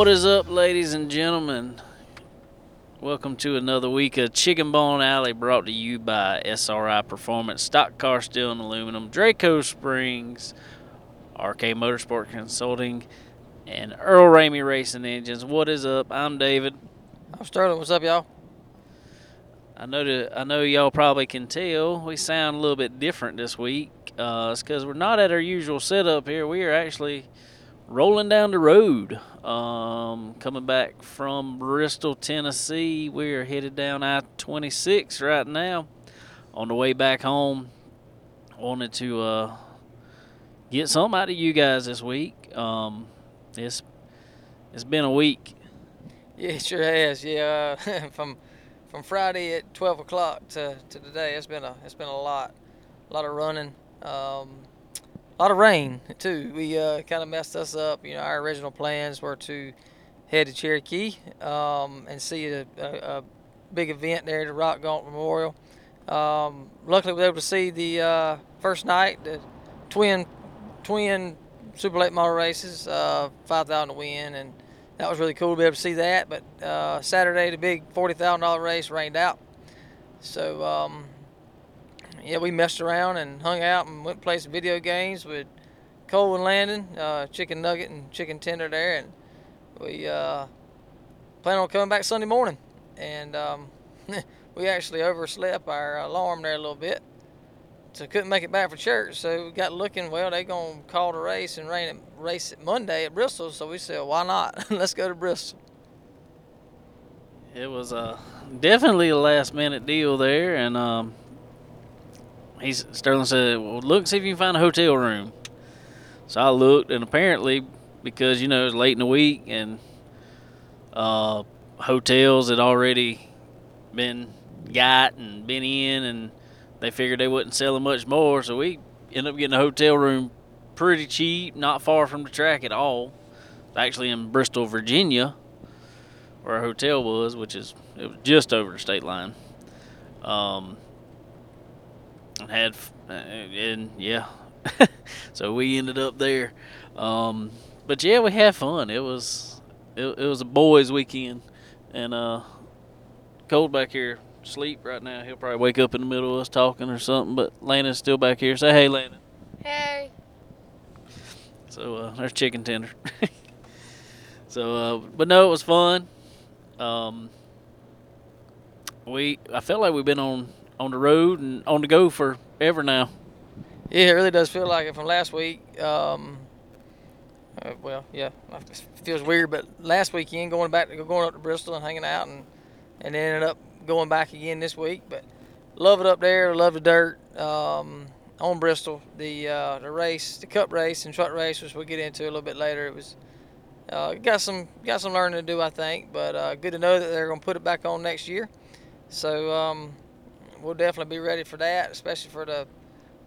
What is up, ladies and gentlemen? Welcome to another week of Chicken Bone Alley brought to you by SRI Performance, Stock Car Steel and Aluminum, Draco Springs, RK Motorsport Consulting, and Earl Ramey Racing Engines. What is up? I'm David. I'm Sterling. What's up, y'all? I know that I know y'all probably can tell we sound a little bit different this week. Uh, it's because we're not at our usual setup here. We are actually rolling down the road. Um, coming back from Bristol, Tennessee. We are headed down I 26 right now. On the way back home, wanted to uh, get something out of you guys this week. Um, it's, it's been a week. Yeah, it sure has. Yeah, uh, from from Friday at 12 o'clock to, to today, it's been a it's been a lot, a lot of running. Um, a lot of rain too. We uh, kind of messed us up. You know, our original plans were to head to Cherokee um, and see a, a, a, big event there, the Rock Gauntlet Memorial. Um, luckily, we were able to see the uh, first night, the twin twin Super Late Model races, uh, 5,000 to win, and that was really cool to be able to see that. But uh, Saturday, the big $40,000 race rained out. So um, yeah, we messed around and hung out and went and played some video games with Cole and Landon, uh, chicken nugget and chicken tender there, and we uh, plan on coming back Sunday morning. And um, we actually overslept our alarm there a little bit, so couldn't make it back for church. So we got looking. Well, they gonna call the race and rain it, race it Monday at Bristol. So we said, why not? Let's go to Bristol. It was uh, definitely a last minute deal there, and um, he's Sterling said, "Well, look, see if you can find a hotel room." So I looked, and apparently, because you know it's late in the week and uh, hotels had already been got and been in, and they figured they wouldn't sell them much more, so we ended up getting a hotel room pretty cheap, not far from the track at all. Actually, in Bristol, Virginia, where our hotel was, which is it was just over the state line. Um, had uh, and yeah. So we ended up there. Um, but yeah we had fun. It was it, it was a boys weekend. And uh Cole back here sleep right now. He'll probably wake up in the middle of us talking or something but landon's still back here. Say hey landon hey. So uh, there's chicken tender. So uh, but no it was fun. Um we i felt like we've been on on the road and on the go forever now. Yeah, it really does feel like it from last week. Um, uh, well, yeah, it feels weird, but last weekend going back to going up to Bristol and hanging out, and and ended up going back again this week. But love it up there. Love the dirt um, on Bristol. The uh, the race, the Cup race and truck race, which we'll get into a little bit later. It was uh, got some got some learning to do, I think, but uh, good to know that they're going to put it back on next year. So um, we'll definitely be ready for that, especially for the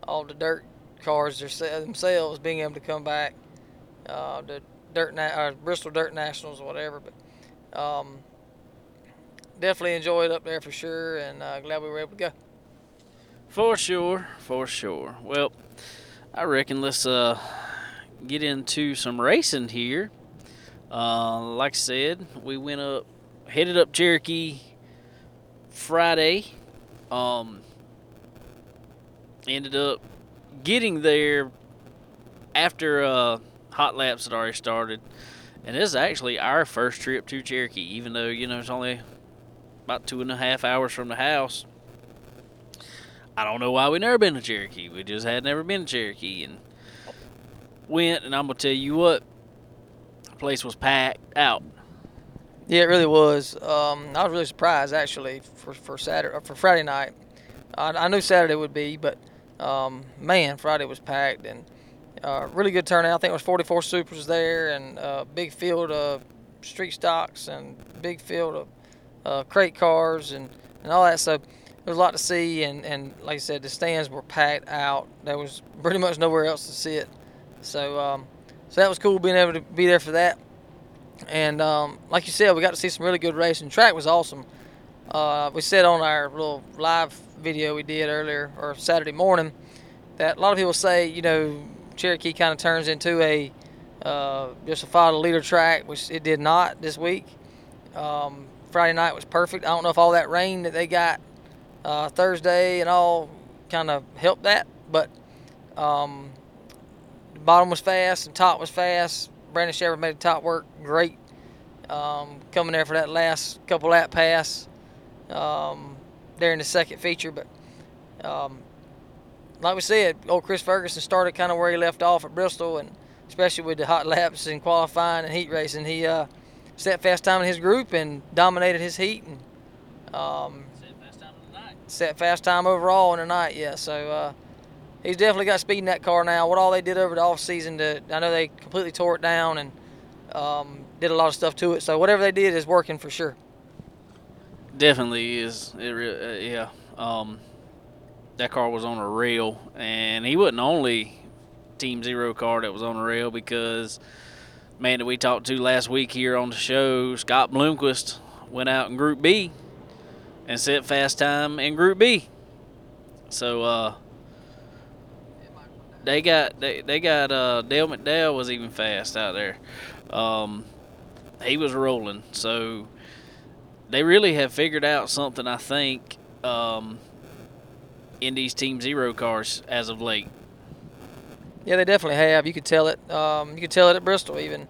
all the dirt cars themselves being able to come back. Uh, the dirt na- or Bristol Dirt Nationals or whatever, but um, definitely enjoyed it up there for sure, and uh, glad we were able to go. For sure, for sure. Well, I reckon let's uh, get into some racing here. Uh, like I said, we went up, headed up Cherokee Friday um, ended up getting there after uh, hot laps had already started, and this is actually our first trip to Cherokee. Even though you know it's only about two and a half hours from the house. I don't know why we never been to Cherokee. We just had never been to Cherokee and went. And I'm gonna tell you what, the place was packed out. Yeah, it really was. Um, I was really surprised actually for for Saturday for Friday night. I, I knew Saturday would be, but um, man, Friday was packed and uh, really good turnout. I think it was 44 supers there and uh, big field of street stocks and big field of uh, crate cars and, and all that. So there was a lot to see and, and like I said, the stands were packed out. There was pretty much nowhere else to sit. So um, so that was cool being able to be there for that. And um, like you said, we got to see some really good racing. Track was awesome. Uh, we said on our little live video we did earlier or Saturday morning that a lot of people say, you know, Cherokee kind of turns into a uh, just a follow leader track, which it did not this week. Um, Friday night was perfect. I don't know if all that rain that they got uh, Thursday and all kind of helped that, but um, the bottom was fast and top was fast. Brandon Sheppard made the top work great. Um, coming there for that last couple lap pass um, there in the second feature, but um, like we said, old Chris Ferguson started kind of where he left off at Bristol, and especially with the hot laps and qualifying and heat racing, he uh, set fast time in his group and dominated his heat and um, set fast time overall in the night. Yeah, so uh, he's definitely got speed in that car now. What all they did over the off season to, I know they completely tore it down and um, did a lot of stuff to it. So whatever they did is working for sure. Definitely is. It re- uh, yeah. Um, that car was on a rail, and he wasn't only Team Zero car that was on a rail because man that we talked to last week here on the show, Scott Bloomquist, went out in Group B and set fast time in Group B. So uh, they got they, they got uh, Dale McDowell was even fast out there. Um, he was rolling. So they really have figured out something. I think. Um, in these Team Zero cars as of late. Yeah, they definitely have. You could tell it. Um, you could tell it at Bristol even.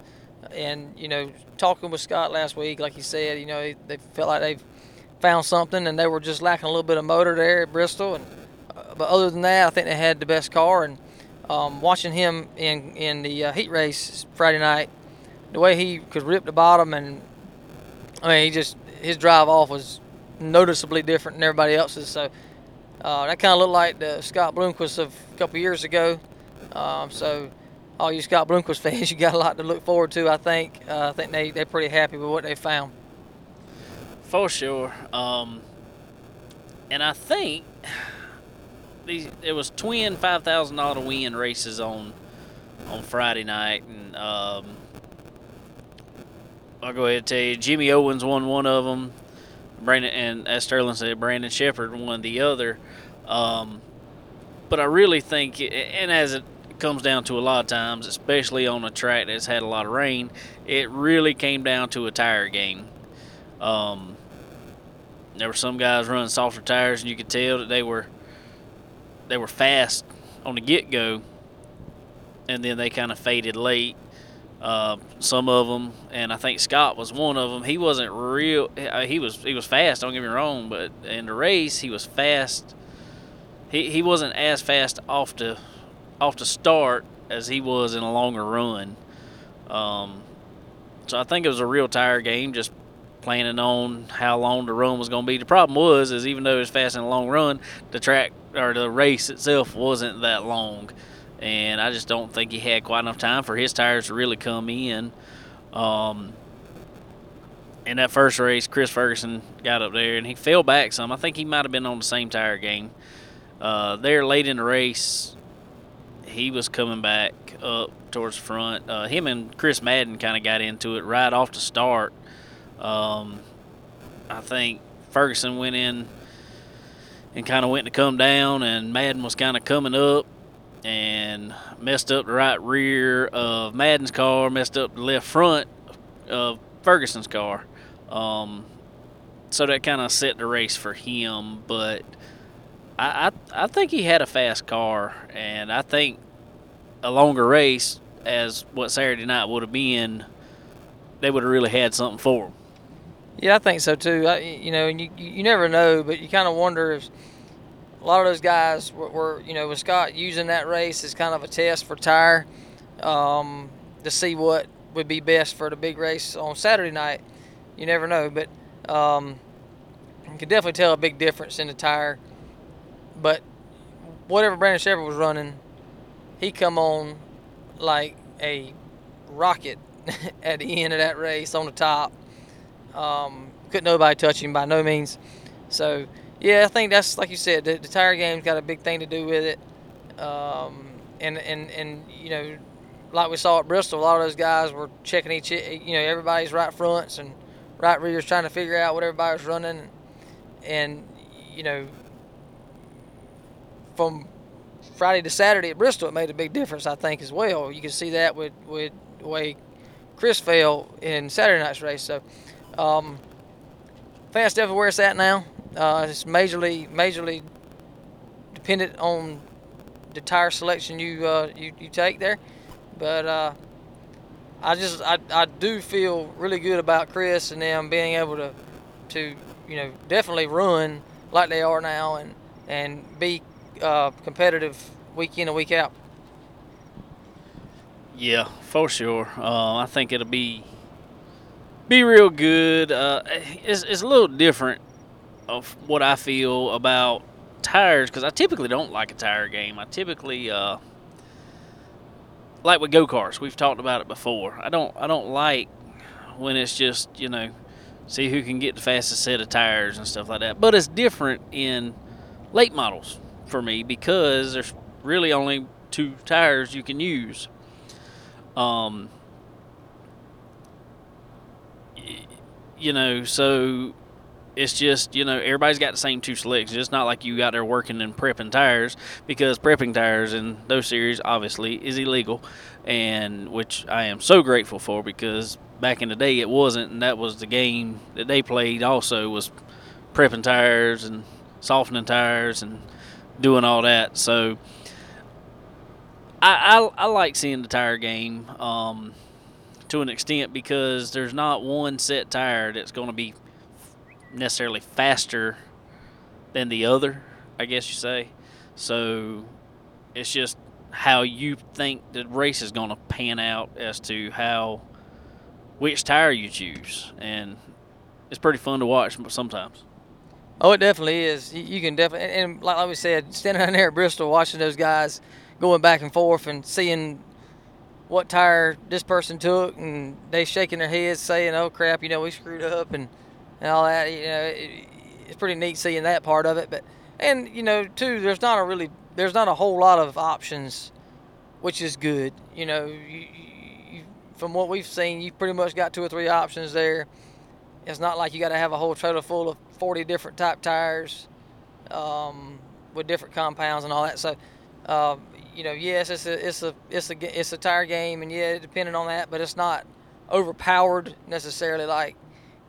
And you know, talking with Scott last week, like he said, you know, they felt like they've found something, and they were just lacking a little bit of motor there at Bristol. And uh, but other than that, I think they had the best car. And um, watching him in in the uh, heat race Friday night, the way he could rip the bottom, and I mean, he just his drive off was noticeably different than everybody else's. So uh, that kind of looked like the Scott Bloomquist of a couple years ago. Um, so, all you Scott Bloomquist fans, you got a lot to look forward to. I think. Uh, I think they they're pretty happy with what they found. For sure. Um, and I think these it was twin five thousand dollar win races on on Friday night, and um, I'll go ahead and tell you, Jimmy Owens won one of them. Brandon and as Sterling said, Brandon Sheppard won the other. Um, but I really think, and as it comes down to a lot of times, especially on a track that's had a lot of rain, it really came down to a tire game. Um, there were some guys running softer tires, and you could tell that they were they were fast on the get go, and then they kind of faded late. Uh, some of them, and I think Scott was one of them. He wasn't real. He was he was fast. Don't get me wrong, but in the race he was fast. He he wasn't as fast off the off the start as he was in a longer run. Um, so I think it was a real tire game, just planning on how long the run was going to be. The problem was, is even though it was fast in a long run, the track or the race itself wasn't that long and I just don't think he had quite enough time for his tires to really come in. Um, in that first race, Chris Ferguson got up there and he fell back some. I think he might have been on the same tire game. Uh, there late in the race, he was coming back up towards the front. Uh, him and Chris Madden kind of got into it right off the start. Um, I think Ferguson went in and kind of went to come down, and Madden was kind of coming up, and messed up the right rear of Madden's car, messed up the left front of Ferguson's car. Um, so that kind of set the race for him. But I, I, I think he had a fast car, and I think a longer race, as what Saturday night would have been, they would have really had something for him. Yeah, I think so too. I, you know, you you never know, but you kind of wonder if a lot of those guys were, were, you know, with Scott using that race as kind of a test for tire um, to see what would be best for the big race on Saturday night. You never know, but um, you can definitely tell a big difference in the tire. But whatever Brandon Sheppard was running, he come on like a rocket at the end of that race on the top. Um, couldn't nobody touch him by no means. So yeah, I think that's like you said. The, the tire game's got a big thing to do with it, um, and and and you know, like we saw at Bristol, a lot of those guys were checking each, you know, everybody's right fronts and right rears, trying to figure out what everybody was running, and you know, from Friday to Saturday at Bristol, it made a big difference, I think, as well. You can see that with with way Chris fell in Saturday night's race. So, um, think definitely where it's at now. Uh, it's majorly, majorly dependent on the tire selection you uh, you, you take there. But uh, I just I, I do feel really good about Chris and them being able to to you know definitely run like they are now and and be uh, competitive week in and week out. Yeah, for sure. Uh, I think it'll be be real good. Uh, it's, it's a little different of what I feel about tires because I typically don't like a tire game. I typically uh, like with go karts. We've talked about it before. I don't I don't like when it's just you know see who can get the fastest set of tires and stuff like that. But it's different in late models for me because there's really only two tires you can use. Um, you know, so it's just you know everybody's got the same two slicks. It's not like you got there working and prepping tires because prepping tires in those series obviously is illegal, and which I am so grateful for because back in the day it wasn't, and that was the game that they played. Also was prepping tires and softening tires and doing all that. So I I, I like seeing the tire game. Um, to an extent because there's not one set tire that's going to be necessarily faster than the other, I guess you say. So it's just how you think the race is going to pan out as to how which tire you choose, and it's pretty fun to watch sometimes. Oh, it definitely is. You, can definitely, and like we said, standing down there at Bristol, watching those guys going back and forth and seeing what tire this person took, and they shaking their heads, saying, "Oh crap, you know we screwed up," and and all that. You know, it, it's pretty neat seeing that part of it. But and you know, too, there's not a really there's not a whole lot of options, which is good. You know, you, you, from what we've seen, you've pretty much got two or three options there. It's not like you got to have a whole trailer full of 40 different type tires um, with different compounds and all that. So, uh, you know, yes, it's a it's a it's a it's a tire game, and yeah, depending on that, but it's not overpowered necessarily like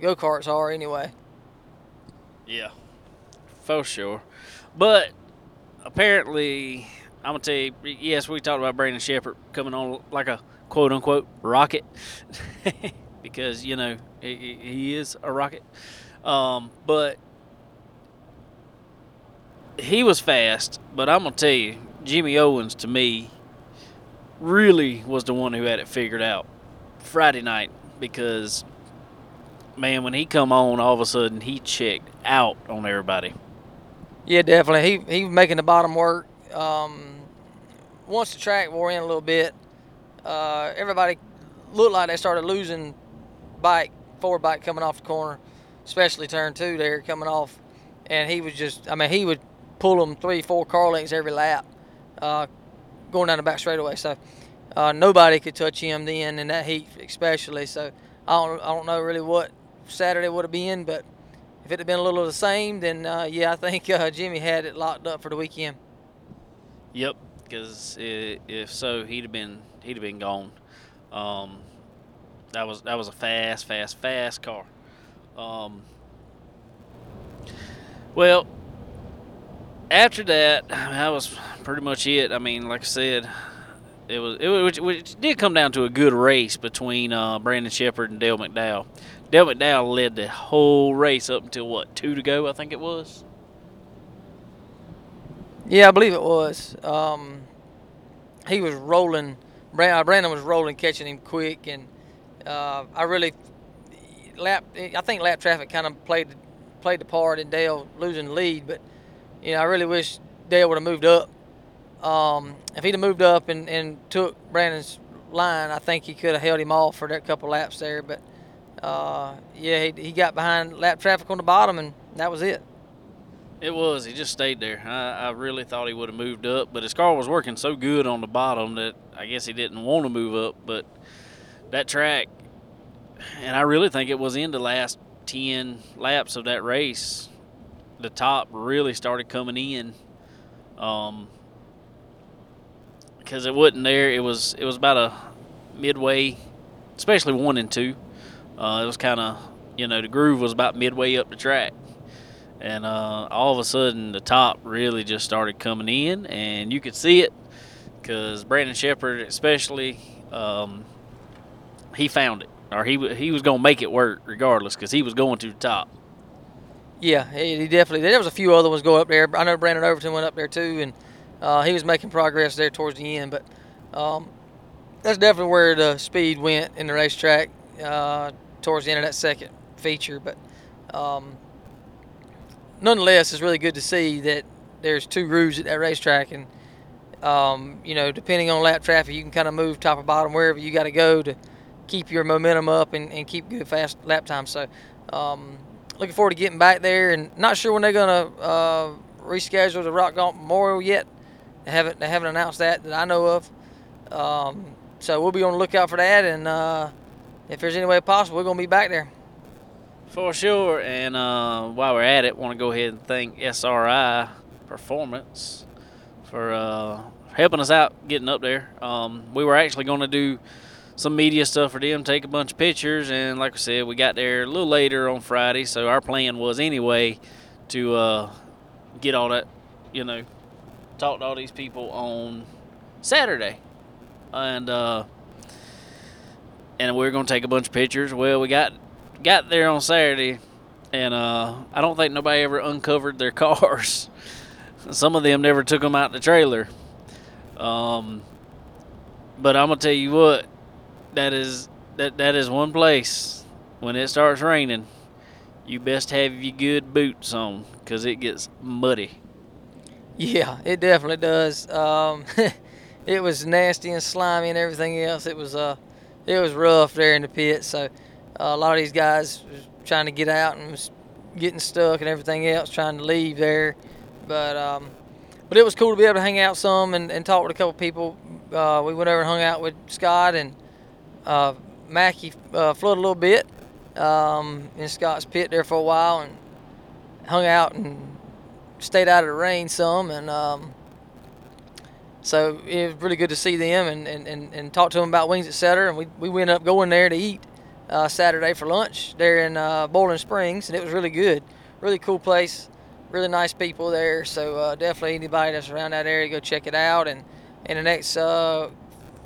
go karts are anyway. Yeah, for sure. But apparently, I'm gonna tell you. Yes, we talked about Brandon Sheppard coming on like a quote unquote rocket because you know he, he is a rocket. Um, but he was fast. But I'm gonna tell you, Jimmy Owens to me really was the one who had it figured out Friday night because man, when he come on, all of a sudden he checked out on everybody. Yeah, definitely. He he was making the bottom work. Um, once the track wore in a little bit, uh, everybody looked like they started losing bike, forward bike coming off the corner, especially turn two there coming off. And he was just, I mean, he would pull them three, four car lengths every lap, uh, going down the back straightaway. So uh, nobody could touch him then in that heat, especially. So I don't, I don't know really what Saturday would have been, but if it had been a little of the same, then uh, yeah, I think uh, Jimmy had it locked up for the weekend. Yep, because if so, he'd have been he'd have been gone. Um, that was that was a fast, fast, fast car. Um, well, after that, that was pretty much it. I mean, like I said, it was it, which, which did come down to a good race between uh, Brandon Sheppard and Dale McDowell. Dale McDowell led the whole race up until what two to go, I think it was. Yeah, I believe it was. Um, he was rolling. Uh, Brandon was rolling, catching him quick, and uh, I really lap. I think lap traffic kind of played played the part in Dale losing the lead, but you know I really wish Dale would have moved up. Um, if he'd have moved up and, and took Brandon's line, I think he could have held him off for that couple laps there. But uh, yeah, he, he got behind lap traffic on the bottom, and that was it. It was. He just stayed there. I, I really thought he would have moved up, but his car was working so good on the bottom that I guess he didn't want to move up. But that track, and I really think it was in the last 10 laps of that race, the top really started coming in. Um, because it wasn't there. It was it was about a midway, especially one and two. Uh, it was kind of, you know, the groove was about midway up the track. And uh, all of a sudden, the top really just started coming in, and you could see it because Brandon Sheppard especially, um, he found it, or he he was to make it work regardless because he was going to the top. Yeah, he, definitely. There was a few other ones go up there. I know Brandon Overton went up there too, and uh, he was making progress there towards the end. But um, that's definitely where the speed went in the racetrack uh, towards the end of that second feature. But um, nonetheless, it's really good to see that there's two grooves at that racetrack, and um, you know, depending on lap traffic, you can kind of move top or bottom wherever you got to go to keep your momentum up and, and keep good fast lap time. So, um, looking forward to getting back there, and not sure when they're gonna uh, reschedule the Rock Gauntlet Memorial yet. They haven't they haven't announced that that I know of. Um, so we'll be on the lookout for that, and uh, if there's any way possible, we're gonna be back there. For sure. And uh, while we're at it, want to go ahead and thank SRI Performance for uh, helping us out getting up there. Um, we were actually going to do some media stuff for them, take a bunch of pictures, and like I said, we got there a little later on Friday. So our plan was anyway to uh, get all that, you know, talk to all these people on Saturday, and uh, and we are going to take a bunch of pictures. Well, we got got there on Saturday, and uh, I don't think nobody ever uncovered their cars. Some of them never took them out the trailer. Um, but I'm gonna tell you what, that is that that is one place when it starts raining, you best have your good boots on because it gets muddy. Yeah, it definitely does. Um, it was nasty and slimy and everything else. It was uh, it was rough there in the pit. So uh, a lot of these guys was trying to get out and was getting stuck and everything else, trying to leave there. But um, but it was cool to be able to hang out some and, and talk with a couple people. Uh, we went over and hung out with Scott and uh, Mackie uh, a little bit um, in Scott's pit there for a while and hung out and stayed out of the rain some. And um, so it was really good to see them and, and, and, and talk to them about Wings Etc. And we, we went up going there to eat uh, Saturday for lunch there in uh, Boiling Springs, and it was really good. Really cool place, really nice people there. So uh, definitely anybody that's around that area, go check it out. And in the next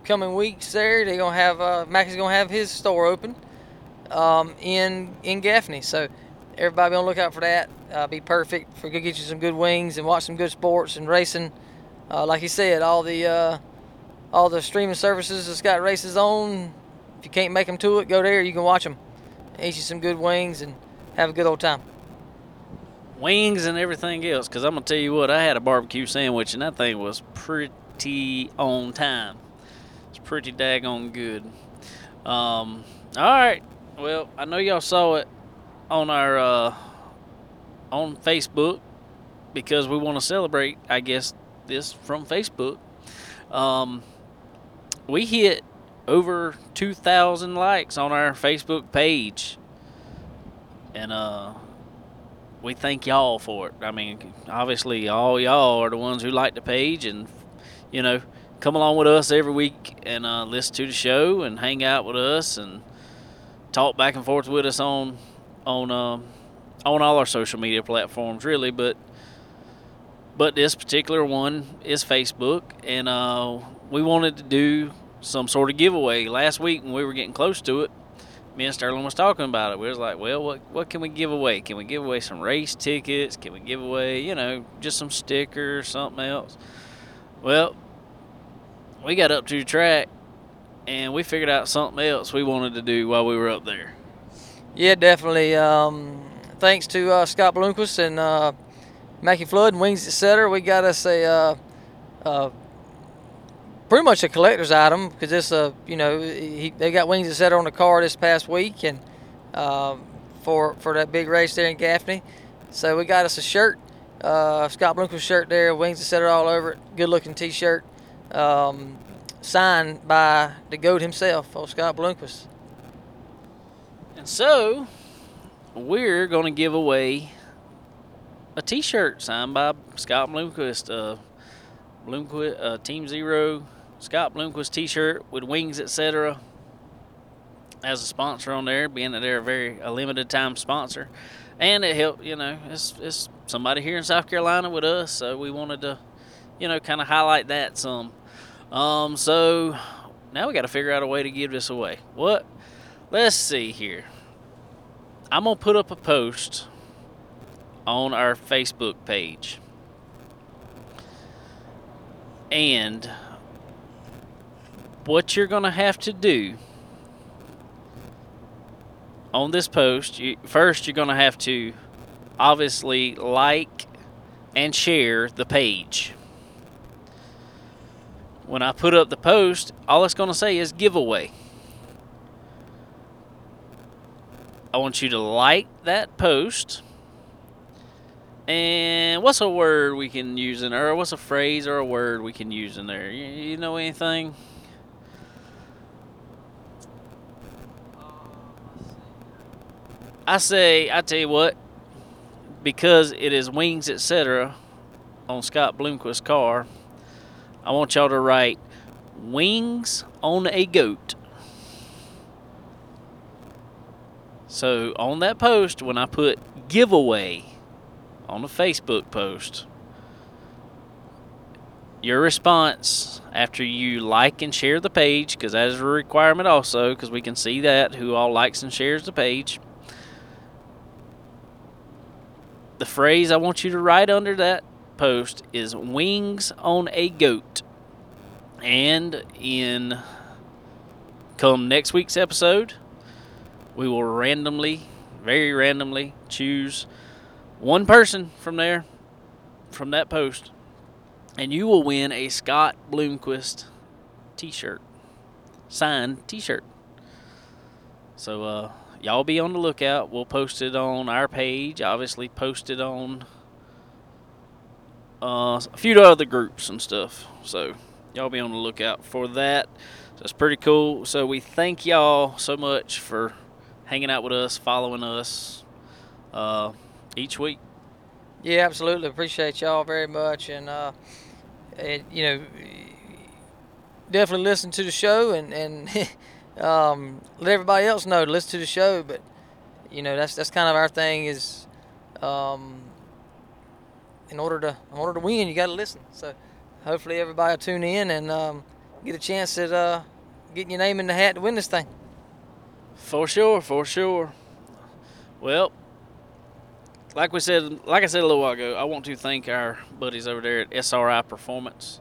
coming weeks, there they're gonna have uh, Mackie's gonna have his store open um, in in Gaffney. So everybody on the lookout for that. Uh, be perfect for go get you some good wings and watch some good sports and racing. Uh, like you said, all the uh, all the streaming services that's got races on if you can't make them to it, go there. You can watch them. Eat you some good wings and have a good old time. Wings and everything else, because I'm gonna tell you what, I had a barbecue sandwich and that thing was pretty on time. Pretty daggone good. Um, all right, well, I know y'all saw it on our uh, on Facebook because we want to celebrate, I guess, this from Facebook. Um, we hit over 2,000 likes on our Facebook page. And uh, we thank y'all for it. I mean, obviously, all y'all are the ones who like the page and, you know, come along with us every week and uh, listen to the show and hang out with us and talk back and forth with us on on uh, on all our social media platforms, really. But but this particular one is Facebook, and uh, we wanted to do some sort of giveaway. Last week when we were getting close to it, me and Sterling was talking about it. We was like, well, what what can we give away? Can we give away some race tickets? Can we give away, you know, just some stickers, something else? Well, we got up to the track and we figured out something else we wanted to do while we were up there. Yeah, definitely. Um, thanks to uh, Scott Bloomquist and uh, Mackie Flood and Wings Etc. We got us a uh, uh pretty much a collector's item because this, uh, you know, he, they got wings set on the car this past week and um, for for that big race there in Gaffney. So we got us a shirt, uh, Scott Bloomquist shirt there, wings set all over it, good looking T-shirt, um, signed by the goat himself, old Scott Bloomquist. And so we're going to give away a T-shirt signed by Scott Bloomquist. Uh, Bloomquist, uh, Team Zero Scott Bloomquist T-shirt with Wings Etc. As a sponsor on there, being that they're a very a limited time sponsor, and it helped. You know, it's it's somebody here in South Carolina with us, so we wanted to, you know, kind of highlight that some. Um, so now we got to figure out a way to give this away. What? Let's see here. I'm gonna put up a post on our Facebook page. And what you're to have to do on this post, you, first you're to have to obviously like and share the page. When I put up the post, all it's going to say is giveaway. I want you to like that post and what's a word we can use in there? Or what's a phrase or a word we can use in there? You, you know anything? I say, I tell you what, because it is Wings Etc. on Scott Bloomquist's car, I want y'all to write wings on a goat. So on that post, when I put giveaway, on the Facebook post. Your response after you like and share the page, because that is a requirement also, because we can see that who all likes and shares the page. The phrase I want you to write under that post is wings on a goat. And in come next week's episode, we will randomly, very randomly, choose one person from there, from that post, and you will win a Scott Bloomquist T-shirt, signed T-shirt. So uh, y'all be on the lookout. We'll post it on our page. Obviously, post it on uh, a few other groups and stuff. So y'all be on the lookout for that. So it's pretty cool. So we thank y'all so much for hanging out with us, following us. Uh, each week. Yeah, absolutely. Appreciate y'all very much, and uh, it, you know, definitely listen to the show and and um, let everybody else know to listen to the show. But you know, that's that's kind of our thing is, um, in order to in order to win, you got to listen. So hopefully everybody will tune in and um, get a chance at uh, getting your name in the hat to win this thing. For sure, for sure. Well, like we said, like I said a little while ago, I want to thank our buddies over there at SRI Performance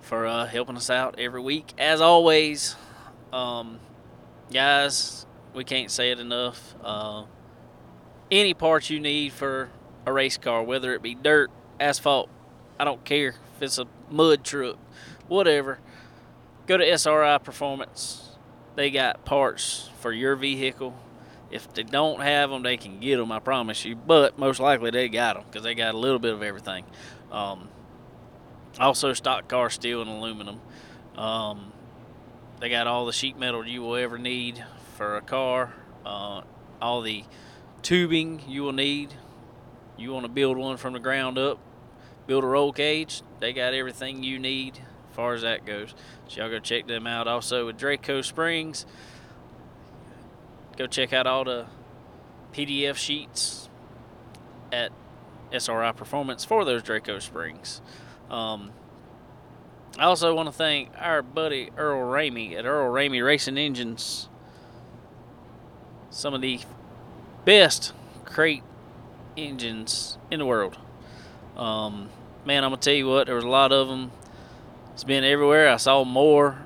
for uh, helping us out every week. As always, um, guys, we can't say it enough. Uh, any parts you need for a race car, whether it be dirt, asphalt, I don't care if it's a mud truck, whatever. Go to SRI Performance. They got parts for your vehicle if they don't have them, they can get them. I promise you. But most likely they got them because they got a little bit of everything. Um, also, stock car steel and aluminum. Um, they got all the sheet metal you will ever need for a car. Uh, all the tubing you will need. You want to build one from the ground up, build a roll cage. They got everything you need as far as that goes. So y'all go check them out. Also with Draco Springs go check out all the PDF sheets at SRI Performance for those Draco Springs. Um, I also want to thank our buddy Earl Ramey at Earl Ramey Racing Engines. Some of the best crate engines in the world. Um, man, I'm gonna tell you what, there was a lot of them. It's been everywhere. I saw more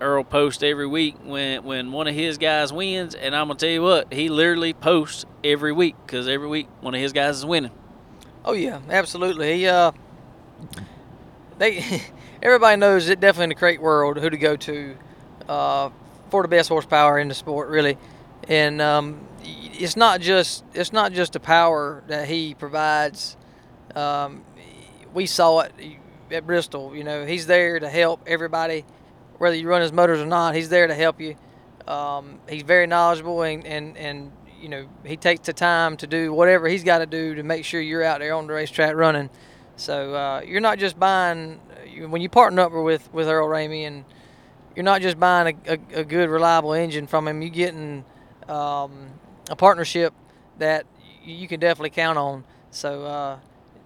Earl posts every week when when one of his guys wins, and I'm gonna tell you what, he literally posts every week because every week one of his guys is winning. Oh yeah, absolutely. He uh, they everybody knows it definitely in the crate world who to go to uh, for the best horsepower in the sport, really, and um, it's not just it's not just the power that he provides. Um, we saw it at Bristol. You know, he's there to help everybody whether you run his motors or not, he's there to help you. Um, he's very knowledgeable and, and, and you know he takes the time to do whatever he's got to do to make sure you're out there on the racetrack running. So uh, you're not just buying when you partner up with with Earl Ramey, and you're not just buying a, a, a good reliable engine from him. You're getting um, a partnership that you can definitely count on. So uh,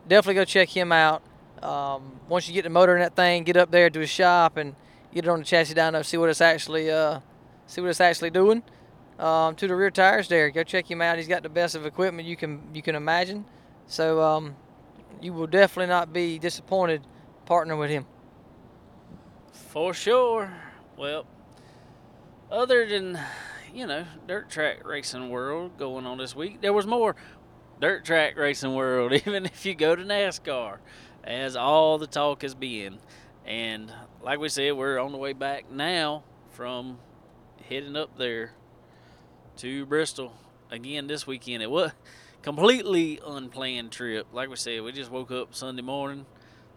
definitely go check him out. Um, once you get the motor in that thing, get up there to his shop and get it on the chassis dyno, see what it's actually uh, see what it's actually doing. Um, to the rear tires there, go check him out. He's got the best of equipment you can you can imagine. So um, you will definitely not be disappointed partnering with him. For sure. Well, other than you know dirt track racing world going on this week, there was more dirt track racing world. Even if you go to NASCAR, as all the talk has been, and like we said, we're on the way back now from heading up there to Bristol again this weekend. It was completely unplanned trip. Like we said, we just woke up Sunday morning.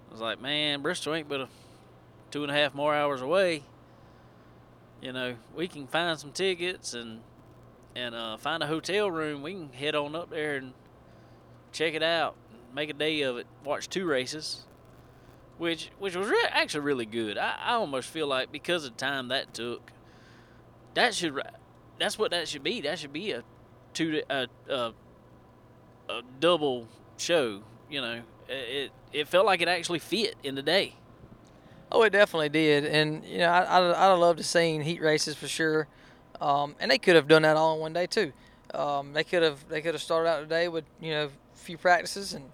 I was like, man, Bristol ain't but a two and a half more hours away. You know, we can find some tickets and and uh, find a hotel room. We can head on up there and check it out, make a day of it, watch two races, which which was re- actually really good. I, I almost feel like because of the time that took, that should that's what that should be. That should be a two a a, a double show. You know, it it felt like it actually fit in the day. Oh, it definitely did, and you know, I I I'd love to seen heat races for sure, um, and they could have done that all in one day too. Um, they could have they could have started out today with you know a few practices and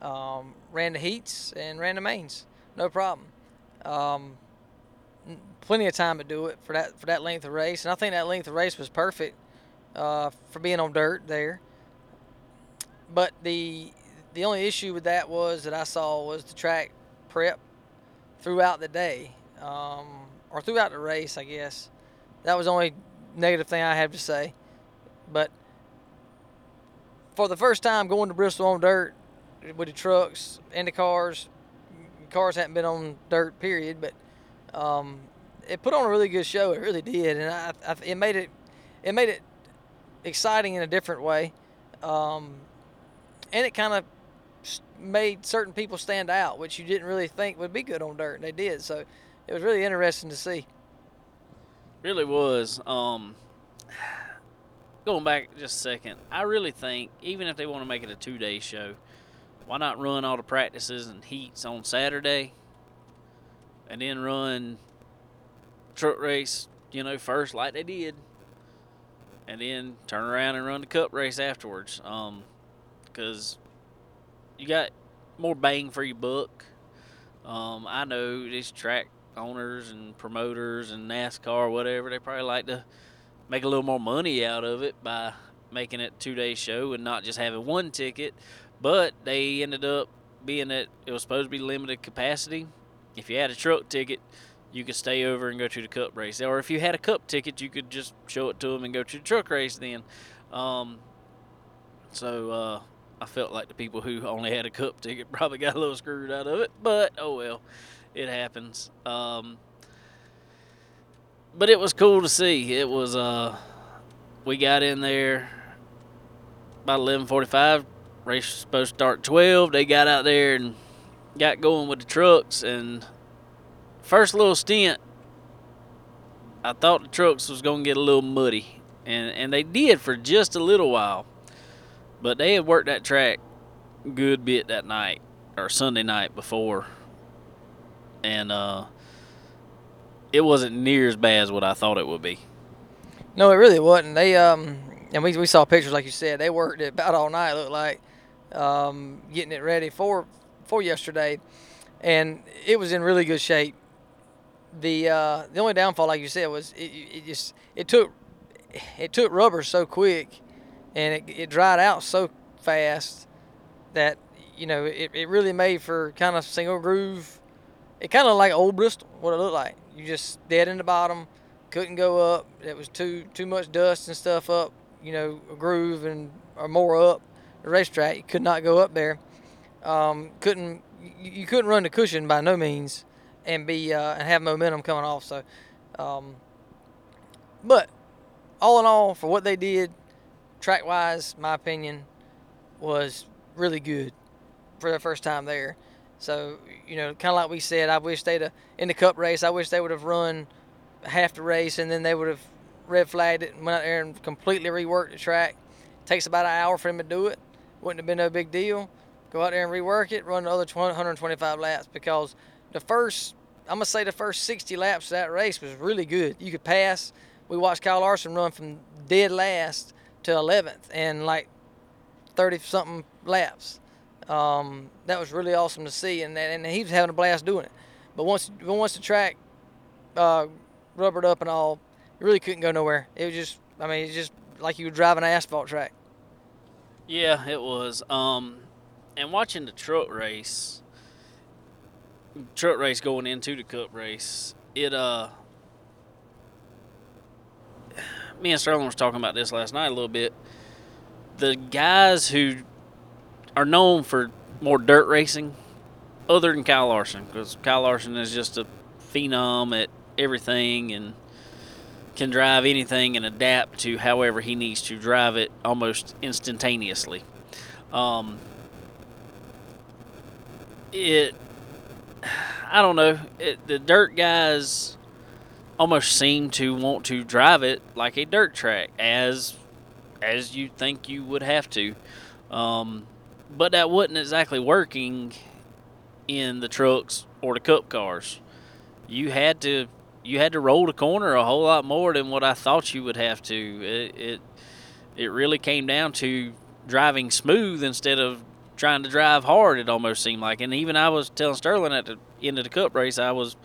um, ran the heats and ran the mains, no problem. Um, plenty of time to do it for that for that length of race, and I think that length of race was perfect uh, for being on dirt there. But the the only issue with that was that I saw was the track prep throughout the day, um, or throughout the race, I guess. That was the only negative thing I have to say. But for the first time going to Bristol on dirt with the trucks and the cars, cars hadn't been on dirt, period. But um, it put on a really good show. It really did, and I, I, it made it it made it exciting in a different way, um, and it kind of made certain people stand out, which you didn't really think would be good on dirt, and they did. So it was really interesting to see. Really was. Um, going back just a second, I really think even if they want to make it a two-day show, why not run all the practices and heats on Saturday, and then run truck race, you know, first like they did, and then turn around and run the cup race afterwards. Um, because you got more bang for your buck. Um, I know these track owners and promoters and NASCAR, whatever, they probably like to make a little more money out of it by making it two day show and not just having one ticket. But they ended up being that it was supposed to be limited capacity. If you had a truck ticket, you could stay over and go to the cup race. Or if you had a cup ticket, you could just show it to them and go to the truck race then. Um, so uh, I felt like the people who only had a cup ticket probably got a little screwed out of it, but oh well, it happens. Um, but it was cool to see. It was uh, we got in there about 11:45. Race was supposed to start 12. They got out there and got going with the trucks and first little stint, I thought the trucks was gonna get a little muddy, and and they did for just a little while, but they had worked that track good bit that night or Sunday night before, and uh, it wasn't near as bad as what I thought it would be. No, it really wasn't. They um, and we we saw pictures like you said. They worked it about all night. It looked like um, getting it ready for for yesterday, and it was in really good shape the uh, the only downfall, like you said, was it, it just it took it took rubber so quick, and it, it dried out so fast that you know it, it really made for kind of single groove. It kind of like old Bristol, what it looked like. You just dead in the bottom, couldn't go up. It was too too much dust and stuff up. You know, a groove and or more up the racetrack. You could not go up there. Um, couldn't you, you couldn't run the cushion by no means and be uh, and have momentum coming off. So, um, but all in all, for what they did, track wise, my opinion was really good for the first time there. So you know, kind of like we said, I wish they'd have, in the Cup race. I wish they would have run half the race and then they would have red flagged it and went out there and completely reworked the track. takes about an hour for them to do it. Wouldn't have been no big deal. Go out there and rework it, run the other 125 laps because the first, I'm gonna say the first 60 laps of that race was really good. You could pass. We watched Kyle Larson run from dead last to 11th and like 30 something laps. Um, that was really awesome to see, and and he was having a blast doing it. But once once the track uh, rubbered up and all, you really couldn't go nowhere. It was just, I mean, it's just like you were driving an asphalt track. Yeah, it was. Um, and watching the truck race, truck race going into the cup race, it uh, me and Sterling was talking about this last night a little bit. The guys who are known for more dirt racing, other than Kyle Larson, because Kyle Larson is just a phenom at everything and can drive anything and adapt to however he needs to drive it almost instantaneously. Um, it, I don't know, it, the dirt guys almost seem to want to drive it like a dirt track, as as you think you would have to. Um, but that wasn't exactly working in the trucks or the cup cars. You had to you had to roll the corner a whole lot more than what I thought you would have to. It it, it really came down to driving smooth instead of trying to drive hard. It almost seemed like, and even I was telling Sterling at the end of the Cup race, I was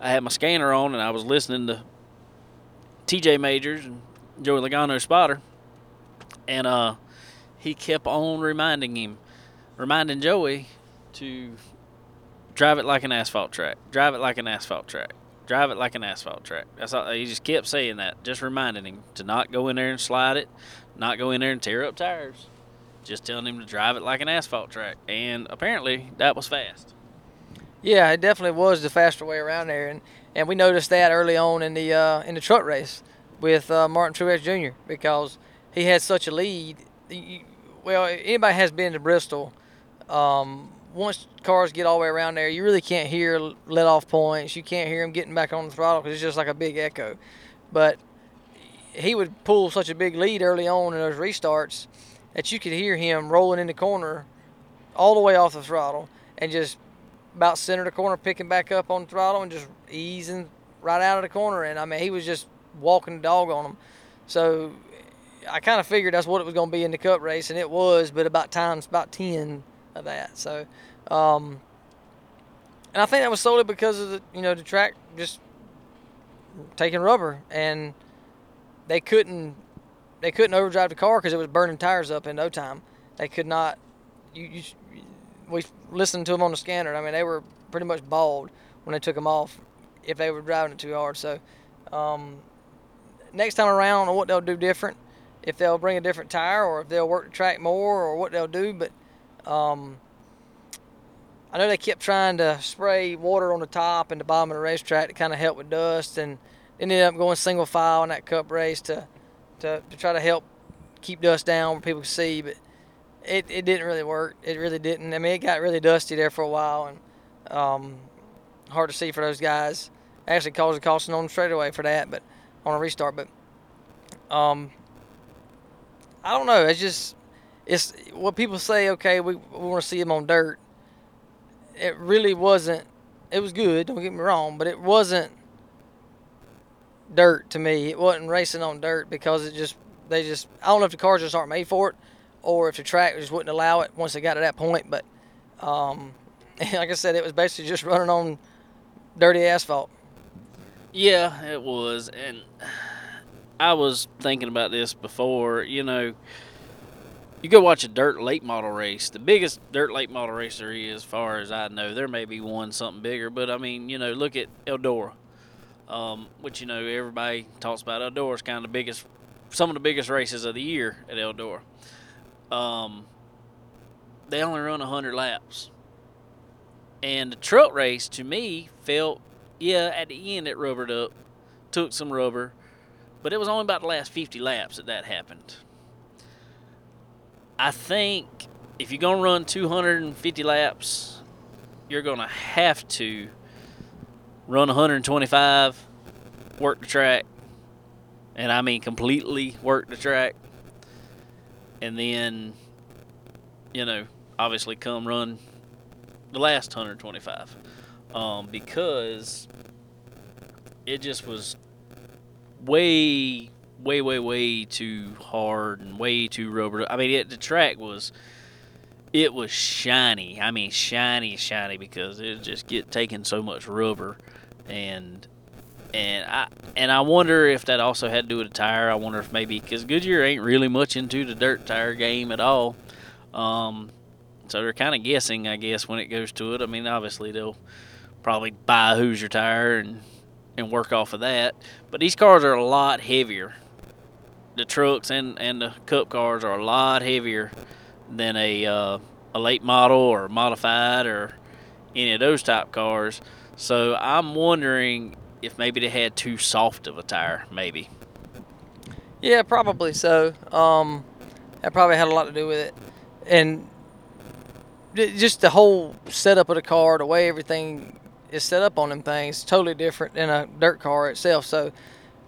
I had my scanner on and I was listening to T.J. Majors and Joey Logano spotter, and uh, he kept on reminding him, reminding Joey to drive it like an asphalt track, drive it like an asphalt track, drive it like an asphalt track. That's all. He just kept saying that, just reminding him to not go in there and slide it, not go in there and tear up tires. Just telling him to drive it like an asphalt track, and apparently that was fast. Yeah, it definitely was the faster way around there, and, and we noticed that early on in the uh, in the truck race with uh, Martin Truex Jr. because he had such a lead. well, anybody has been to Bristol, um, once cars get all the way around there, you really can't hear let off points. You can't hear them getting back on the throttle because it's just like a big echo. But he would pull such a big lead early on in those restarts that you could hear him rolling in the corner all the way off the throttle and just about center the corner, picking back up on throttle and just easing right out of the corner. And I mean, he was just walking the dog on them. So I kind of figured that's what it was going to be in the cup race, and it was, but about times about 10 of that. So, um, and I think that was solely because of the you know the track just taking rubber, and they couldn't they couldn't overdrive the car because it was burning tires up in no time. They could not. You, you we listened to them on the scanner. I mean, they were pretty much bald when they took them off if they were driving it too hard. So, um, next time around, know what they'll do different. If they'll bring a different tire or if they'll work the track more or what they'll do, but um, I know they kept trying to spray water on the top and the bottom of the racetrack to kind of help with dust, and ended up going single file in that Cup race to, to, to try to help keep dust down where people could see, but it, it didn't really work. It really didn't. I mean, it got really dusty there for a while, and um, hard to see for those guys. Actually, caused a caution on the straightaway for that, but on a restart. But um, I don't know. It's just it's what people say. Okay, we, we want to see him on dirt. It really wasn't. It was good. Don't get me wrong, but it wasn't dirt to me. It wasn't racing on dirt because it just they just. I don't know if the cars just aren't made for it, or if the track just wouldn't allow it once they got to that point. But um, like I said, it was basically just running on dirty asphalt. Yeah, it was, and I was thinking about this before. You know you go watch a dirt late model race, the biggest dirt late model race there is, as far as I know. There may be one something bigger, but I mean, you know, look at Eldora, um, which you know everybody talks about. Eldora is kind of the biggest, some of the biggest races of the year at Eldora. Um, they only run hundred laps, and the truck race to me felt, yeah, at the end it rubbered up, took some rubber, but it was only about the last fifty laps that that happened. I think if you're gonna run 250 laps you're going to have to run 125, work the track, and I mean completely work the track, and then, you know, obviously come run the last 125 um, because it just was way, way, way, way too hard and way too rubber. I mean, it, the track was it was shiny. I mean, shiny, shiny because it just get taking so much rubber, and and I and I wonder if that also had to do with the tire. I wonder if maybe because Goodyear ain't really much into the dirt tire game at all. Um, so they're kind of guessing, I guess, when it goes to it. I mean, obviously they'll probably buy a Hoosier tire and and work off of that. But these cars are a lot heavier. The trucks and and the cup cars are a lot heavier than a uh, a late model or modified or any of those type cars. So I'm wondering if maybe they had too soft of a tire, maybe. Yeah, probably so. Um, that probably had a lot to do with it, and just the whole setup of the car, the way everything is set up on them things, totally different than a dirt car itself. So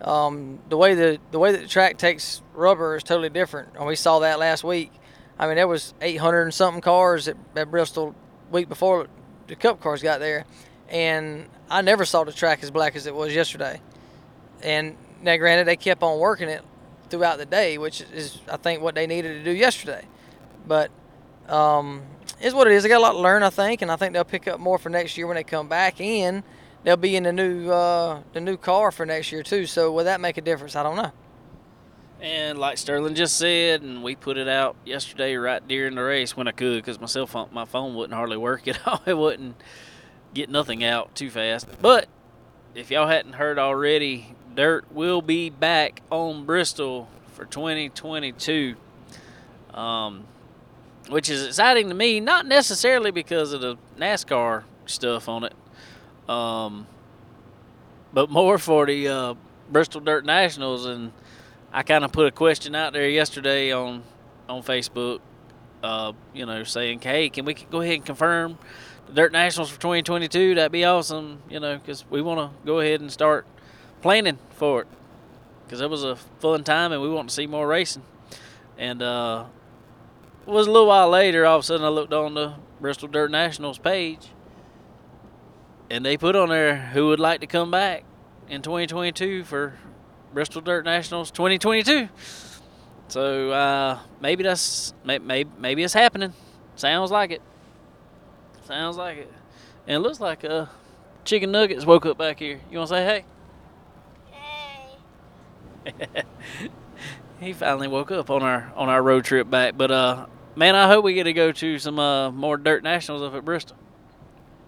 um, the way the the way that the track takes rubber is totally different, and we saw that last week. I mean, there was 800 and something cars at, at Bristol week before the Cup cars got there, and I never saw the track as black as it was yesterday. And now, granted, they kept on working it throughout the day, which is I think what they needed to do yesterday. But um, is what it is. They got a lot to learn, I think, and I think they'll pick up more for next year when they come back, in. they'll be in the new uh, the new car for next year too. So will that make a difference? I don't know. And like Sterling just said, and we put it out yesterday right during the race when I could, because my cell phone, my phone wouldn't hardly work at all. It wouldn't get nothing out too fast. But if y'all hadn't heard already, Dirt will be back on Bristol for 2022, um, which is exciting to me. Not necessarily because of the NASCAR stuff on it, um, but more for the uh, Bristol Dirt Nationals and I kind of put a question out there yesterday on on Facebook, uh, you know, saying, "Hey, can we go ahead and confirm Dirt Nationals for 2022? That'd be awesome, you know, because we want to go ahead and start planning for it because it was a fun time and we want to see more racing." And uh, it was a little while later. All of a sudden, I looked on the Bristol Dirt Nationals page, and they put on there who would like to come back in 2022 for Bristol Dirt Nationals 2022. So uh, maybe that's maybe maybe it's happening. Sounds like it. Sounds like it. And it looks like uh, Chicken Nuggets woke up back here. You want to say hey? Hey. he finally woke up on our on our road trip back. But uh, man, I hope we get to go to some uh, more dirt nationals up at Bristol.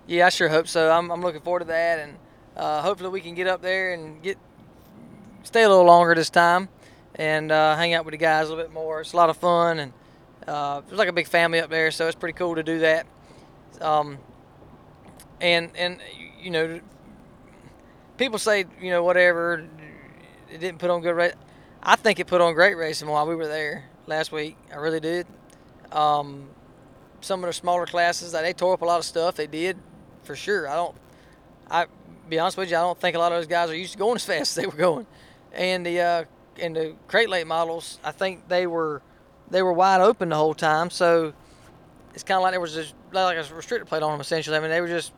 Yeah, I sure hope so. I'm, I'm looking forward to that, and uh, hopefully we can get up there and get stay a little longer this time and uh, hang out with the guys a little bit more. It's a lot of fun, and uh, there's like a big family up there, so it's pretty cool to do that. Um, and and you know, people say you know whatever, it didn't put on good race. I think it put on great racing while we were there last week. I really did. Um, some of the smaller classes, they tore up a lot of stuff. They did, for sure. I don't. I be honest with you, I don't think a lot of those guys are used to going as fast as they were going and the uh, and the crate late models, I think they were they were wide open the whole time. So it's kind of like there was just like a restrictor plate on them essentially. I mean, they were just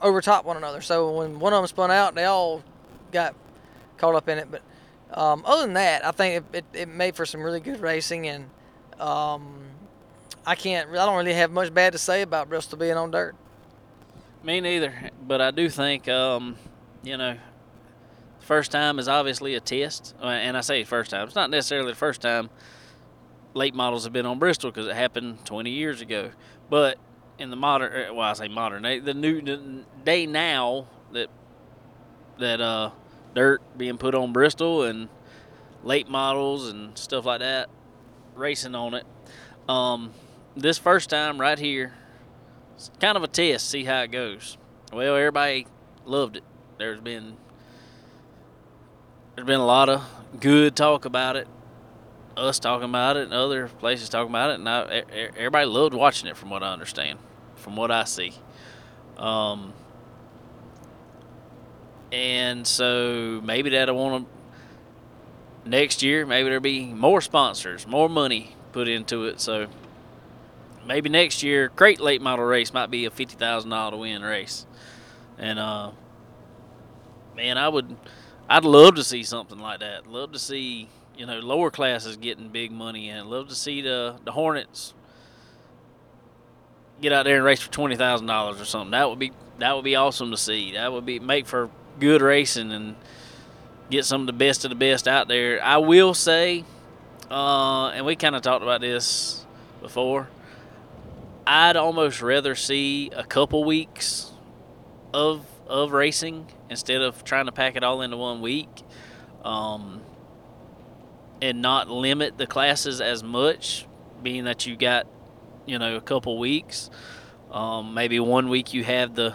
over top one another. So when one of them spun out, they all got caught up in it. But um, other than that, I think it, it, it, made for some really good racing, and um, I can't, I don't really have much bad to say about Bristol being on dirt. Me neither, but I do think, um, you know, First time is obviously a test, uh, and I say first time. It's not necessarily the first time late models have been on Bristol because it happened 20 years ago. But in the modern, uh, well, I say modern the new day now that that uh, dirt being put on Bristol and late models and stuff like that, racing on it. Um, this first time right here, it's kind of a test, see how it goes. Well, everybody loved it. There's been there's been a lot of good talk about it, us talking about it, and other places talking about it, and I, everybody loved watching it, from what I understand. from what I see. Um, and so maybe that'll want to next year. Maybe there'll be more sponsors, more money put into it. So maybe next year, Crate Late Model race might be a fifty thousand dollar to win race. And uh, man, I would, I'd love to see something like that. Love to see you know lower classes getting big money, and love to see the the Hornets get out there and race for twenty thousand dollars or something. That would be that would be awesome to see. That would be make for good racing and get some of the best of the best out there. I will say, uh, and we kind of talked about this before. I'd almost rather see a couple weeks of of racing instead of trying to pack it all into one week, um, and not limit the classes as much, being that you got you know a couple weeks. Um, maybe one week you have the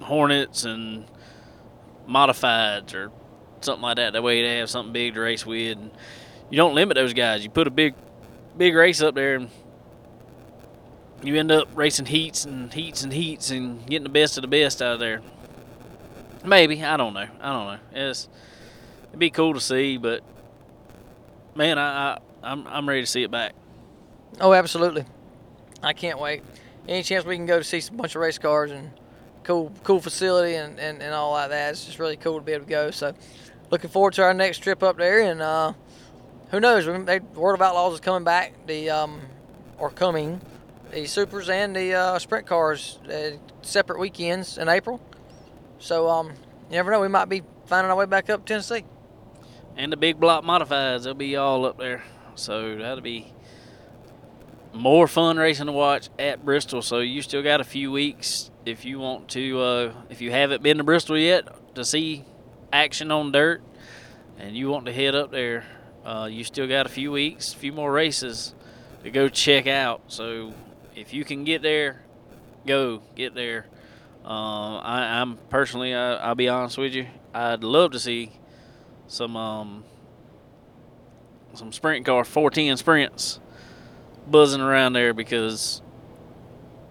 Hornets and modifieds or something like that. That way they have something big to race with. And you don't limit those guys. You put a big, big race up there, and you end up racing heats and heats and heats and getting the best of the best out of there. Maybe I don't know. I don't know. It's it'd be cool to see, but man, I, I I'm I'm ready to see it back. Oh, absolutely. I can't wait. Any chance we can go to see a bunch of race cars and cool cool facility and, and, and all like that. It's just really cool to be able to go. So looking forward to our next trip up there and uh, who knows? They, World of Outlaws is coming back. The um, or coming. The supers and the uh, sprint cars uh, separate weekends in April. So um, you never know. We might be finding our way back up Tennessee. And the big block modifieds, they'll be all up there. So that'll be more fun racing to watch at Bristol. So you still got a few weeks if you want to, uh, if you haven't been to Bristol yet to see action on dirt, and you want to head up there, uh, you still got a few weeks, a few more races to go check out. So if you can get there, go get there. Uh, I, am personally, I, will be honest with you, I'd love to see some um, some sprint car 410 sprints buzzing around there because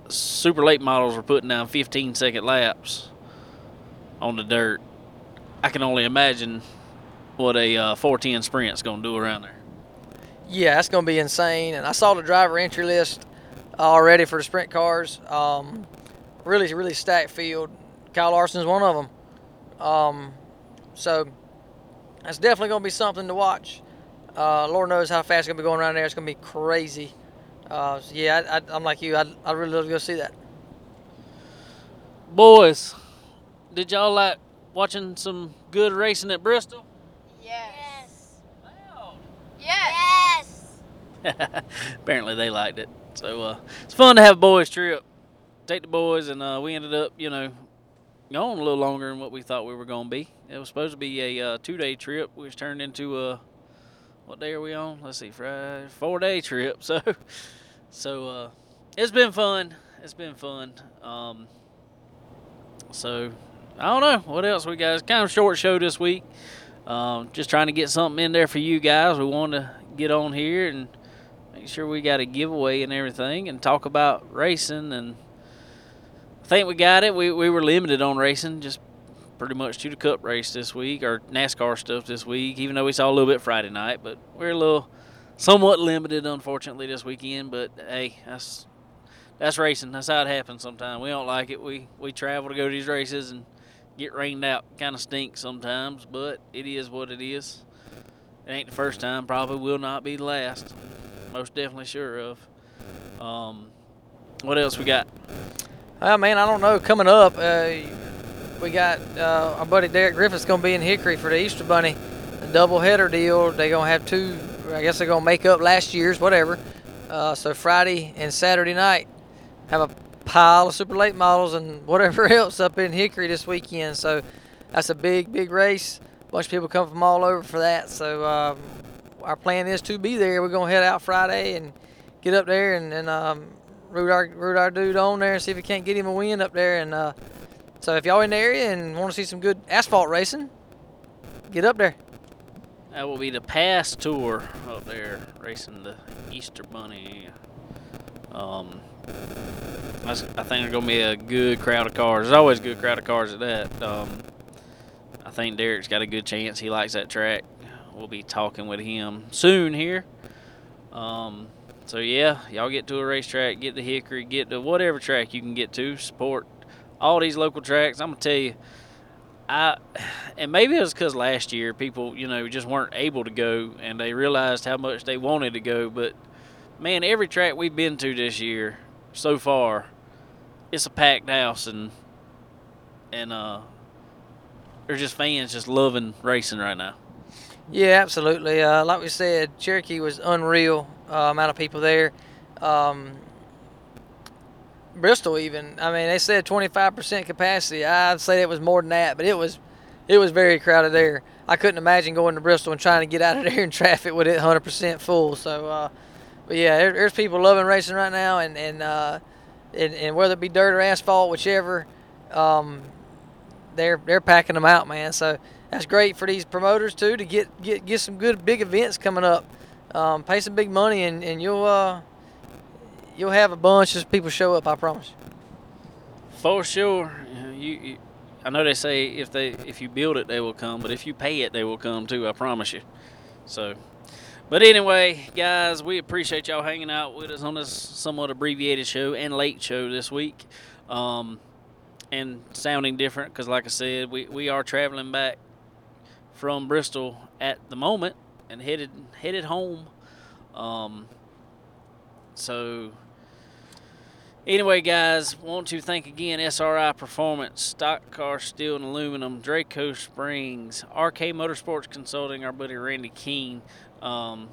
super late models are putting down 15 second laps on the dirt. I can only imagine what a uh, 410 sprint's going to do around there. Yeah, that's going to be insane. And I saw the driver entry list already for the sprint cars. Um, really, really stacked field. Kyle Larson's one of them. Um, so that's definitely going to be something to watch. Uh, Lord knows how fast it's going to be going around there. It's going to be crazy. Uh, so yeah, I, am like you. I'd, I'd really love to go see that. Boys, did y'all like watching some good racing at Bristol? Yes. Wow. Yes. Yes. Apparently they liked it. So uh, it's fun to have a boys trip. Take the boys, and uh, we ended up, you know, going a little longer than what we thought we were going to be. It was supposed to be a uh, two-day trip, which turned into a what day are we on? Let's see, Friday, four day trip. So, so uh, it's been fun. It's been fun. Um, so I don't know what else we got. It's kind of short show this week. Um, just trying to get something in there for you guys. We wanted to get on here and make sure we got a giveaway and everything, and talk about racing. And I think we got it. We we were limited on racing just pretty much to the Cup race this week or NASCAR stuff this week. Even though we saw a little bit Friday night, but we're a little somewhat limited, unfortunately, this weekend. But hey, that's that's racing. That's how it happens. Sometimes we don't like it. We we travel to go to these races and get rained out. Kind of stinks sometimes, but it is what it is. It ain't the first time. Probably will not be the last. Most definitely sure of. Um, what else we got? Well, man, I don't know. Coming up, uh, we got uh, our buddy Derek Griffith's going to be in Hickory for the Easter Bunny a double header deal. They're going to have two. I guess they're going to make up last year's, whatever. Uh, so Friday and Saturday night, have a pile of super late models and whatever else up in Hickory this weekend. So that's a big, big race. A bunch of people come from all over for that. So um, our plan is to be there. We're going to head out Friday and get up there and, and um, root our root our dude on there and see if we can't get him a win up there and. Uh, so if y'all in the area and want to see some good asphalt racing, get up there. That will be the PASS tour up there, racing the Easter Bunny. Um, I think there's gonna be a good crowd of cars. There's always a good crowd of cars at that. Um, I think Derek's got a good chance. He likes that track. We'll be talking with him soon here. Um, so yeah, y'all get to a racetrack, get to Hickory, get to whatever track you can get to. Support all these local tracks. I'm gonna tell you, I and maybe it was because last year people, you know, just weren't able to go, and they realized how much they wanted to go. But man, every track we've been to this year so far, it's a packed house, and and uh, there's just fans just loving racing right now. Yeah, absolutely. Uh, like we said, Cherokee was unreal uh, amount of people there. Um, Bristol even. I mean, they said 25% capacity. I'd say it was more than that, but it was it was very crowded there. I couldn't imagine going to Bristol and trying to get out of there in traffic with it 100% full. So, uh, but yeah, there, there's people loving racing right now, and and, uh, and and whether it be dirt or asphalt, whichever, um, they're they're packing them out, man. So that's great for these promoters too to get get get some good big events coming up. Um, pay some big money, and and you'll uh, you'll have a bunch of people show up. I promise. For sure, you, you, I know they say if they if you build it, they will come, but if you pay it, they will come too. I promise you. So, but anyway, guys, we appreciate y'all hanging out with us on this somewhat abbreviated show and late show this week, um, and sounding different because, like I said, we we are traveling back from Bristol at the moment and headed headed home. Um, so Anyway, guys, want to thank again SRI Performance, Stock Car Steel and Aluminum, Draco Springs, RK Motorsports Consulting, our buddy Randy Keene, um,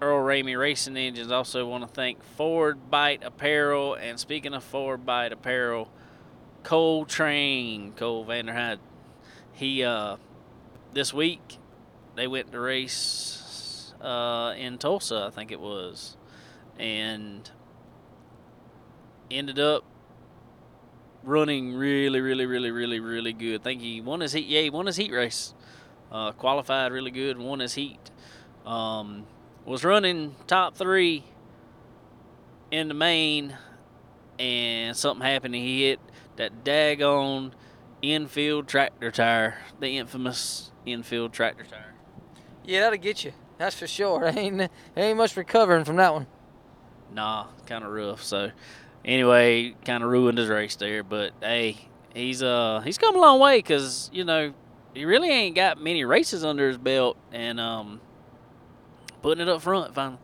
Earl Ramey Racing Engines. Also want to thank Ford Bite Apparel, and speaking of Ford Bite Apparel, Cole Train, Cole Vanderhyde. He uh, this week they went to race uh, in Tulsa, I think it was, and ended up running really, really, really, really, really good. I think he won his heat. Yeah, he won his heat race. Uh, qualified really good. Won his heat. Um, was running top three in the main, and something happened. He hit that daggone infield tractor tire, the infamous infield tractor tire. Yeah, that'll get you. That's for sure. Ain't ain't much recovering from that one. Nah, kind of rough. So anyway, kind of ruined his race there. But hey, he's uh he's come a long way because you know he really ain't got many races under his belt, and um putting it up front finally.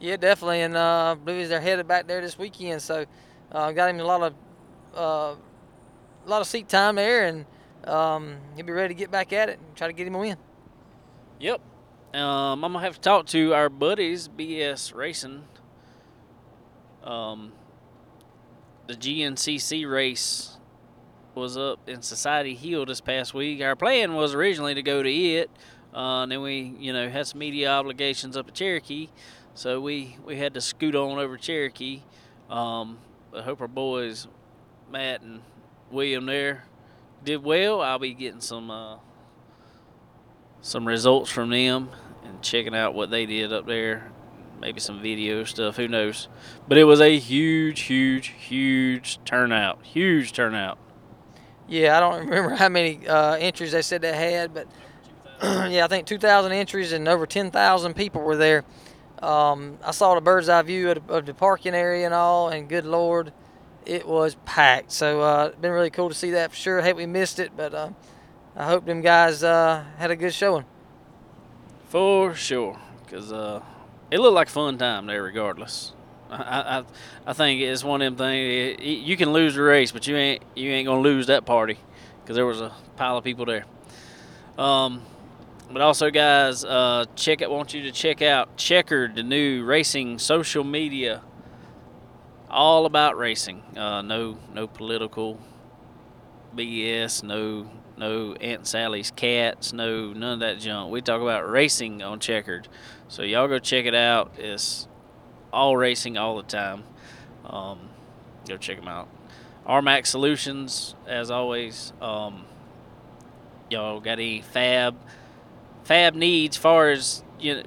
Yeah, definitely, and uh, I believe they're headed back there this weekend, so uh, got him a lot of uh, a lot of seat time there, and um, he'll be ready to get back at it and try to get him a win. Yep. Um, I'm gonna have to talk to our buddies, BS Racing. Um, the GNCC race was up in Society Hill this past week. Our plan was originally to go to it, uh, and then we, you know, had some media obligations up at Cherokee, so we we had to scoot on over Cherokee. Um, I hope our boys, Matt and William, there did well. I'll be getting some uh, some results from them and checking out what they did up there maybe some video stuff. Who knows? But it was a huge, huge, huge turnout. Huge turnout. Yeah, I don't remember how many uh, entries they said they had, but yeah, I think 2,000 entries and over 10,000 people were there. Um, I saw the bird's eye view of the, of the, parking area and all, and good lord, it was packed. So uh, it's been really cool to see that for sure. Hate we missed it, but uh, I hope them guys uh, had a good showing. For sure, because uh, it looked like fun time there, regardless. I, I, I think it's one of them things. You can lose the race, but you ain't you ain't gonna lose that party, because there was a pile of people there. Um, but also, guys, uh, check it. Want you to check out Checkered, the new racing social media. All about racing. Uh, no, no political BS. No, no Aunt Sally's cats. No, none of that junk. We talk about racing on Checkered. So y'all go check it out. It's all racing all the time. Um, go check them out. RMAX Solutions, as always. Um, y'all got any fab fab needs? Far as you know,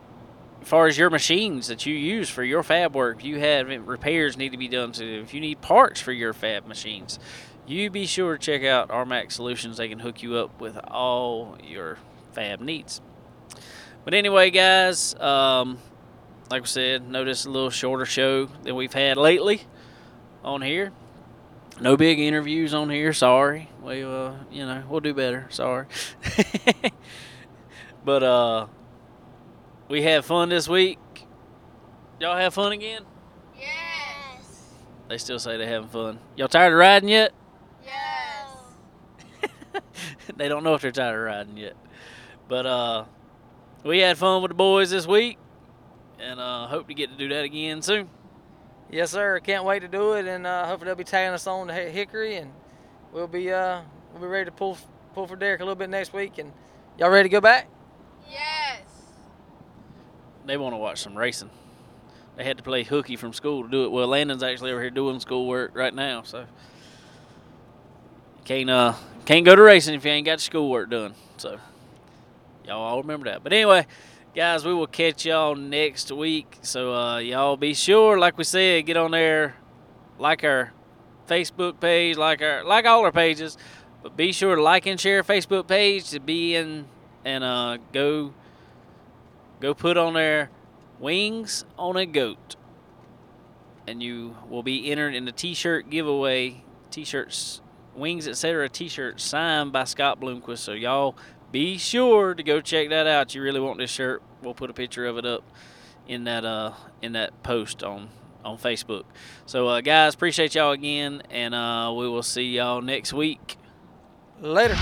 far as your machines that you use for your fab work, if you have repairs need to be done to, if you need parts for your fab machines, you be sure to check out RMAX Solutions. They can hook you up with all your fab needs. But anyway, guys, um, like I said, notice a little shorter show than we've had lately on here. No big interviews on here. Sorry. We, uh, you know, we'll do better. Sorry. but uh, we had fun this week. Y'all have fun again? Yes. They still say they're having fun. Y'all tired of riding yet? Yes. they don't know if they're tired of riding yet. But uh, we had fun with the boys this week, and uh, hope to get to do that again soon. Yes, sir. Can't wait to do it, and uh, hopefully they'll be tagging us on to Hickory, and we'll be uh, we'll be ready to pull pull for Derek a little bit next week. And y'all ready to go back? Yes. They want to watch some racing. They had to play hooky from school to do it. Well, Landon's actually over here doing schoolwork right now, so can't uh can't go to racing if you ain't got your schoolwork done. So y'all all remember that. But anyway, guys, we will catch y'all next week. So uh, y'all be sure, like we said, get on there, like our Facebook page, like our like all our pages. But be sure to like and share Facebook page to be in and uh, go go put on there wings on a goat and you will be entered in the t-shirt giveaway t-shirts wings etc t-shirt signed by scott bloomquist. So y'all be sure to go check that out. You really want this shirt. We'll put a picture of it up in that uh in that post on on facebook. So uh guys appreciate y'all again and uh we will see y'all next week. Later.